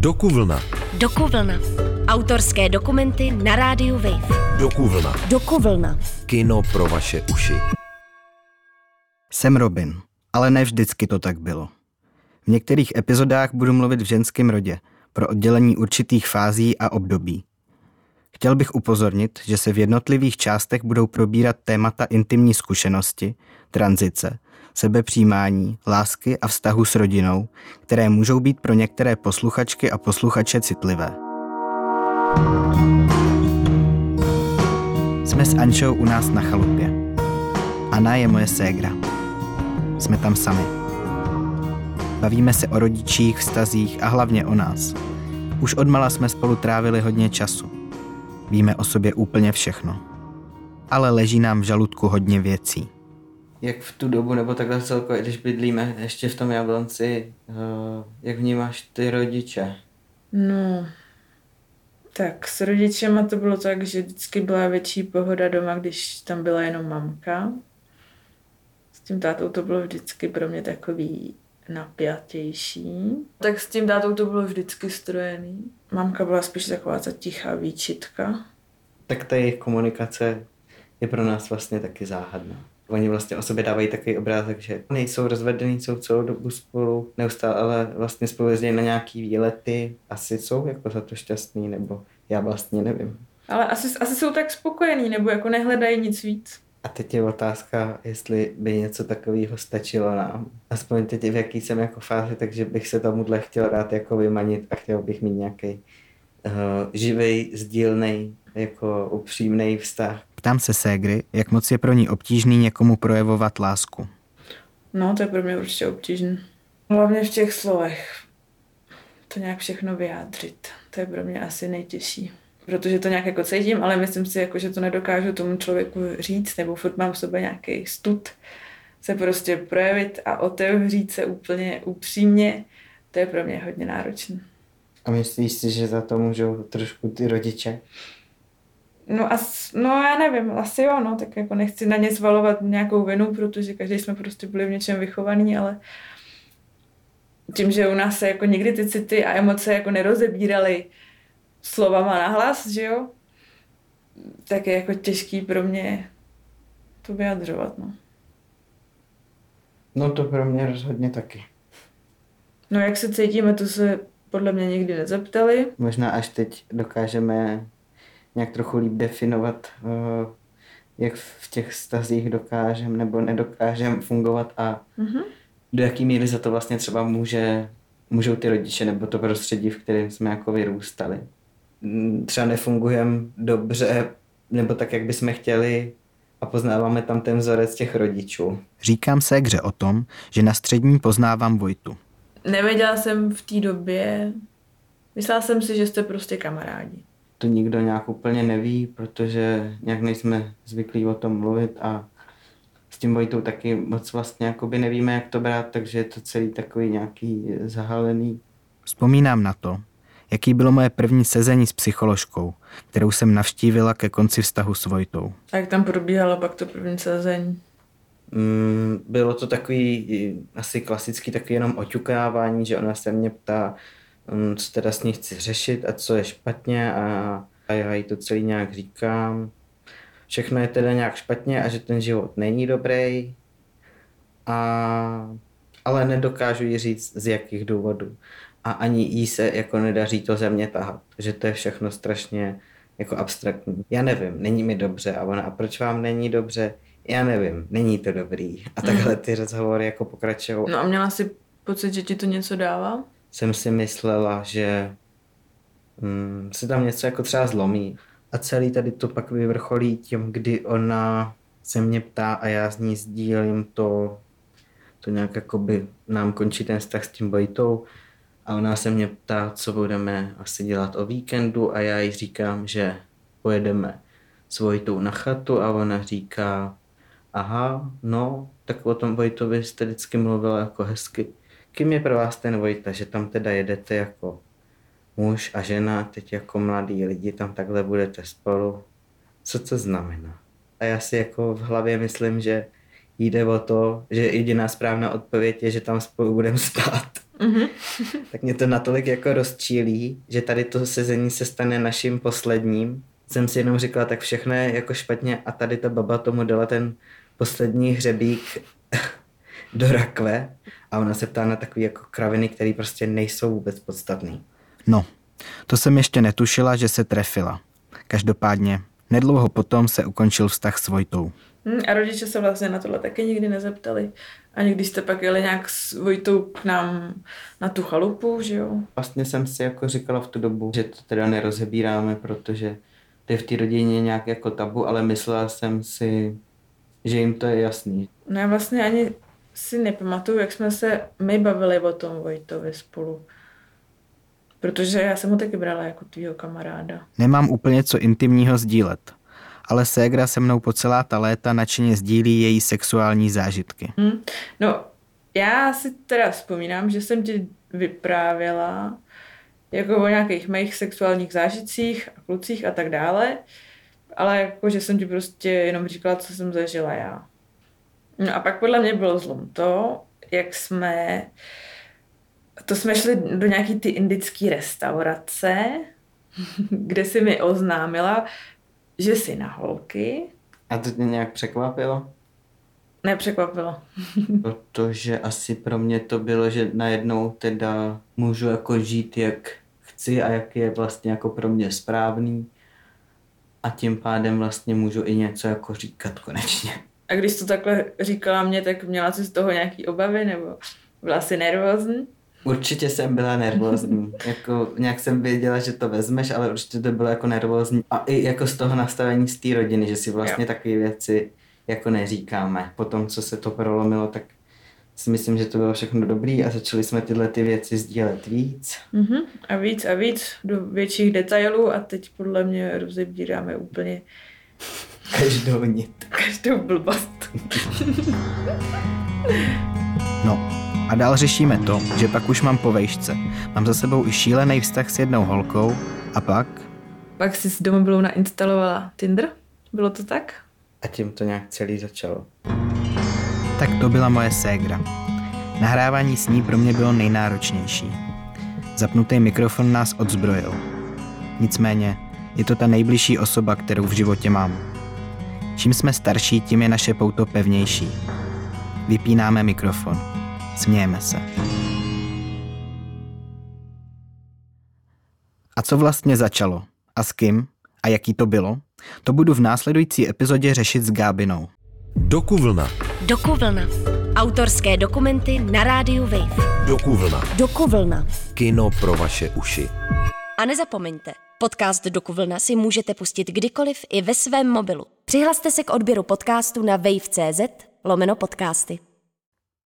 Dokuvlna. Dokuvlna. Autorské dokumenty na rádiu Wave. Dokuvlna. Dokuvlna. Kino pro vaše uši. Jsem Robin, ale ne vždycky to tak bylo. V některých epizodách budu mluvit v ženském rodě, pro oddělení určitých fází a období. Chtěl bych upozornit, že se v jednotlivých částech budou probírat témata intimní zkušenosti, tranzice, sebepřijímání, lásky a vztahu s rodinou, které můžou být pro některé posluchačky a posluchače citlivé. Jsme s Ančou u nás na chalupě. Anna je moje ségra. Jsme tam sami. Bavíme se o rodičích, vztazích a hlavně o nás. Už odmala jsme spolu trávili hodně času. Víme o sobě úplně všechno. Ale leží nám v žaludku hodně věcí. Jak v tu dobu, nebo takhle celkově, když bydlíme ještě v tom Jablonci, uh, jak vnímáš ty rodiče? No, tak s rodičema to bylo tak, že vždycky byla větší pohoda doma, když tam byla jenom mamka. S tím tátou to bylo vždycky pro mě takový napjatější. Tak s tím tátou to bylo vždycky strojený. Mamka byla spíš taková ta tichá výčitka. Tak ta jejich komunikace je pro nás vlastně taky záhadná. Oni vlastně o sobě dávají takový obrázek, že nejsou rozvedený, jsou celou dobu spolu, neustále ale vlastně spolu jezdí na nějaký výlety. Asi jsou jako za to šťastný, nebo já vlastně nevím. Ale asi, asi jsou tak spokojení, nebo jako nehledají nic víc. A teď je otázka, jestli by něco takového stačilo nám. Aspoň teď v jaký jsem jako fázi, takže bych se tomuhle chtěl rád jako vymanit a chtěl bych mít nějaký uh, živý, sdílný, jako upřímný vztah. Ptám se ségry, jak moc je pro ní obtížný někomu projevovat lásku. No, to je pro mě určitě obtížné. Hlavně v těch slovech. To nějak všechno vyjádřit. To je pro mě asi nejtěžší. Protože to nějak jako cítím, ale myslím si, jako, že to nedokážu tomu člověku říct, nebo furt mám v sobě nějaký stud, se prostě projevit a otevřít se úplně upřímně, to je pro mě hodně náročné. A myslíš si, že za to můžou trošku ty rodiče? No, as, no já nevím, asi jo, no, tak jako nechci na ně zvalovat nějakou vinu, protože každý jsme prostě byli v něčem vychovaní, ale tím, že u nás se jako nikdy ty city a emoce jako nerozebíraly slovama nahlas, že jo, tak je jako těžký pro mě to vyjadřovat, no. No to pro mě rozhodně taky. No jak se cítíme, to se podle mě nikdy nezeptali. Možná až teď dokážeme nějak trochu líp definovat, uh, jak v těch stazích dokážeme nebo nedokážeme fungovat a mm-hmm. do jaký míry za to vlastně třeba může, můžou ty rodiče nebo to prostředí, v kterém jsme jako vyrůstali. Třeba nefungujeme dobře nebo tak, jak bychom chtěli a poznáváme tam ten vzorec těch rodičů. Říkám se hře o tom, že na střední poznávám Vojtu. Nevěděla jsem v té době, myslela jsem si, že jste prostě kamarádi to nikdo nějak úplně neví, protože nějak nejsme zvyklí o tom mluvit a s tím Vojtou taky moc vlastně jakoby nevíme, jak to brát, takže je to celý takový nějaký zahalený. Vzpomínám na to, jaký bylo moje první sezení s psycholožkou, kterou jsem navštívila ke konci vztahu s Vojtou. A jak tam probíhalo pak to první sezení? Mm, bylo to takový asi klasický taky jenom oťukávání, že ona se mě ptá, co teda s ní chci řešit a co je špatně a, a já jí to celý nějak říkám. Všechno je teda nějak špatně a že ten život není dobrý, a, ale nedokážu jí říct z jakých důvodů. A ani jí se jako nedaří to ze mě tahat, že to je všechno strašně jako abstraktní. Já nevím, není mi dobře a ona, a proč vám není dobře? Já nevím, není to dobrý. A takhle ty rozhovory jako pokračují. No a měla si pocit, že ti to něco dává? Jsem si myslela, že mm, se tam něco jako třeba zlomí. A celý tady to pak vyvrcholí tím, kdy ona se mě ptá a já z ní sdílím to, to nějak jako by nám končí ten vztah s tím Vojtou a ona se mě ptá, co budeme asi dělat o víkendu. A já jí říkám, že pojedeme s Vojtou na chatu. A ona říká, aha, no, tak o tom Vojtovi jste vždycky mluvila jako hezky kým je pro vás ten Vojta, že tam teda jedete jako muž a žena, teď jako mladí lidi, tam takhle budete spolu. Co to znamená? A já si jako v hlavě myslím, že jde o to, že jediná správná odpověď je, že tam spolu budeme spát. Mhm. tak mě to natolik jako rozčílí, že tady to sezení se stane naším posledním. Jsem si jenom říkala, tak všechno je jako špatně a tady ta baba tomu dala ten poslední hřebík do rakve a ona se ptá na takové jako kraviny, které prostě nejsou vůbec podstatné. No, to jsem ještě netušila, že se trefila. Každopádně, nedlouho potom se ukončil vztah s Vojtou. Hm, a rodiče se vlastně na tohle taky nikdy nezeptali. Ani když jste pak jeli nějak s Vojtou k nám na tu chalupu, že jo? Vlastně jsem si jako říkala v tu dobu, že to teda nerozebíráme, protože to je v té rodině nějak jako tabu, ale myslela jsem si, že jim to je jasný. No já vlastně ani si nepamatuju, jak jsme se my bavili o tom Vojtovi spolu. Protože já jsem ho taky brala jako tvýho kamaráda. Nemám úplně co intimního sdílet, ale ségra se mnou po celá ta léta nadšeně sdílí její sexuální zážitky. Hm? No, já si teda vzpomínám, že jsem ti vyprávěla jako o nějakých mých sexuálních zážitcích a klucích a tak dále, ale jako, že jsem ti prostě jenom říkala, co jsem zažila já. No a pak podle mě bylo zlom to, jak jsme, to jsme šli do nějaký ty indické restaurace, kde si mi oznámila, že jsi na holky. A to tě nějak překvapilo? Nepřekvapilo. Protože asi pro mě to bylo, že najednou teda můžu jako žít, jak chci a jak je vlastně jako pro mě správný. A tím pádem vlastně můžu i něco jako říkat konečně. A když to takhle říkala mě, tak měla jsi z toho nějaký obavy, nebo byla jsi nervózní? Určitě jsem byla nervózní. jako, nějak jsem věděla, že to vezmeš, ale určitě to bylo jako nervózní. A i jako z toho nastavení z té rodiny, že si vlastně takové věci jako neříkáme. Potom, co se to prolomilo, tak si myslím, že to bylo všechno dobrý a začali jsme tyhle ty věci sdílet víc. Mhm. A víc a víc do větších detailů a teď podle mě rozebíráme úplně Každou nit. každou blbost. No, a dál řešíme to, že pak už mám po vejšce. Mám za sebou i šílený vztah s jednou holkou a pak Pak jsi s domobilou nainstalovala Tinder? Bylo to tak? A tím to nějak celý začalo. Tak to byla moje ségra. Nahrávání s ní pro mě bylo nejnáročnější. Zapnutý mikrofon nás odzbrojil. Nicméně, je to ta nejbližší osoba, kterou v životě mám. Čím jsme starší, tím je naše pouto pevnější. Vypínáme mikrofon. Smějeme se. A co vlastně začalo? A s kým? A jaký to bylo? To budu v následující epizodě řešit s Gábinou. Dokuvlna. Dokuvlna. Autorské dokumenty na rádiu Wave. Dokuvlna. Dokuvlna. Kino pro vaše uši. A nezapomeňte, podcast Dokuvlna si můžete pustit kdykoliv i ve svém mobilu. Přihlaste se k odběru podcastu na wave.cz lomeno podcasty.